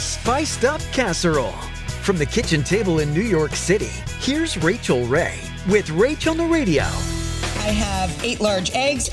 Spiced up casserole. From the kitchen table in New York City, here's Rachael Ray with Rachel on the Radio. I have eight large eggs,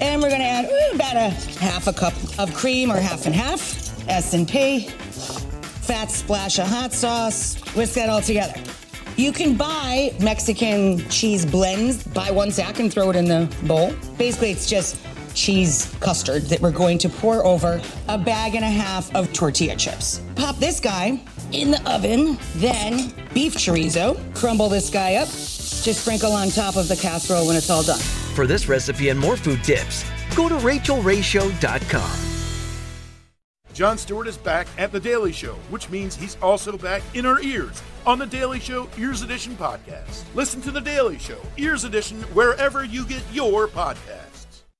and we're gonna add ooh, about a half a cup of cream or half and half, S&P, fat splash of hot sauce, whisk that all together. You can buy Mexican cheese blends, buy one sack and throw it in the bowl. Basically, it's just cheese custard that we're going to pour over a bag and a half of tortilla chips. Pop this guy in the oven, then beef chorizo, crumble this guy up, just sprinkle on top of the casserole when it's all done. For this recipe and more food tips, go to rachaelrayshow.com. Jon Stewart is back at The Daily Show, which means he's also back in our ears on The Daily Show Ears Edition podcast. Listen to The Daily Show Ears Edition wherever you get your podcast.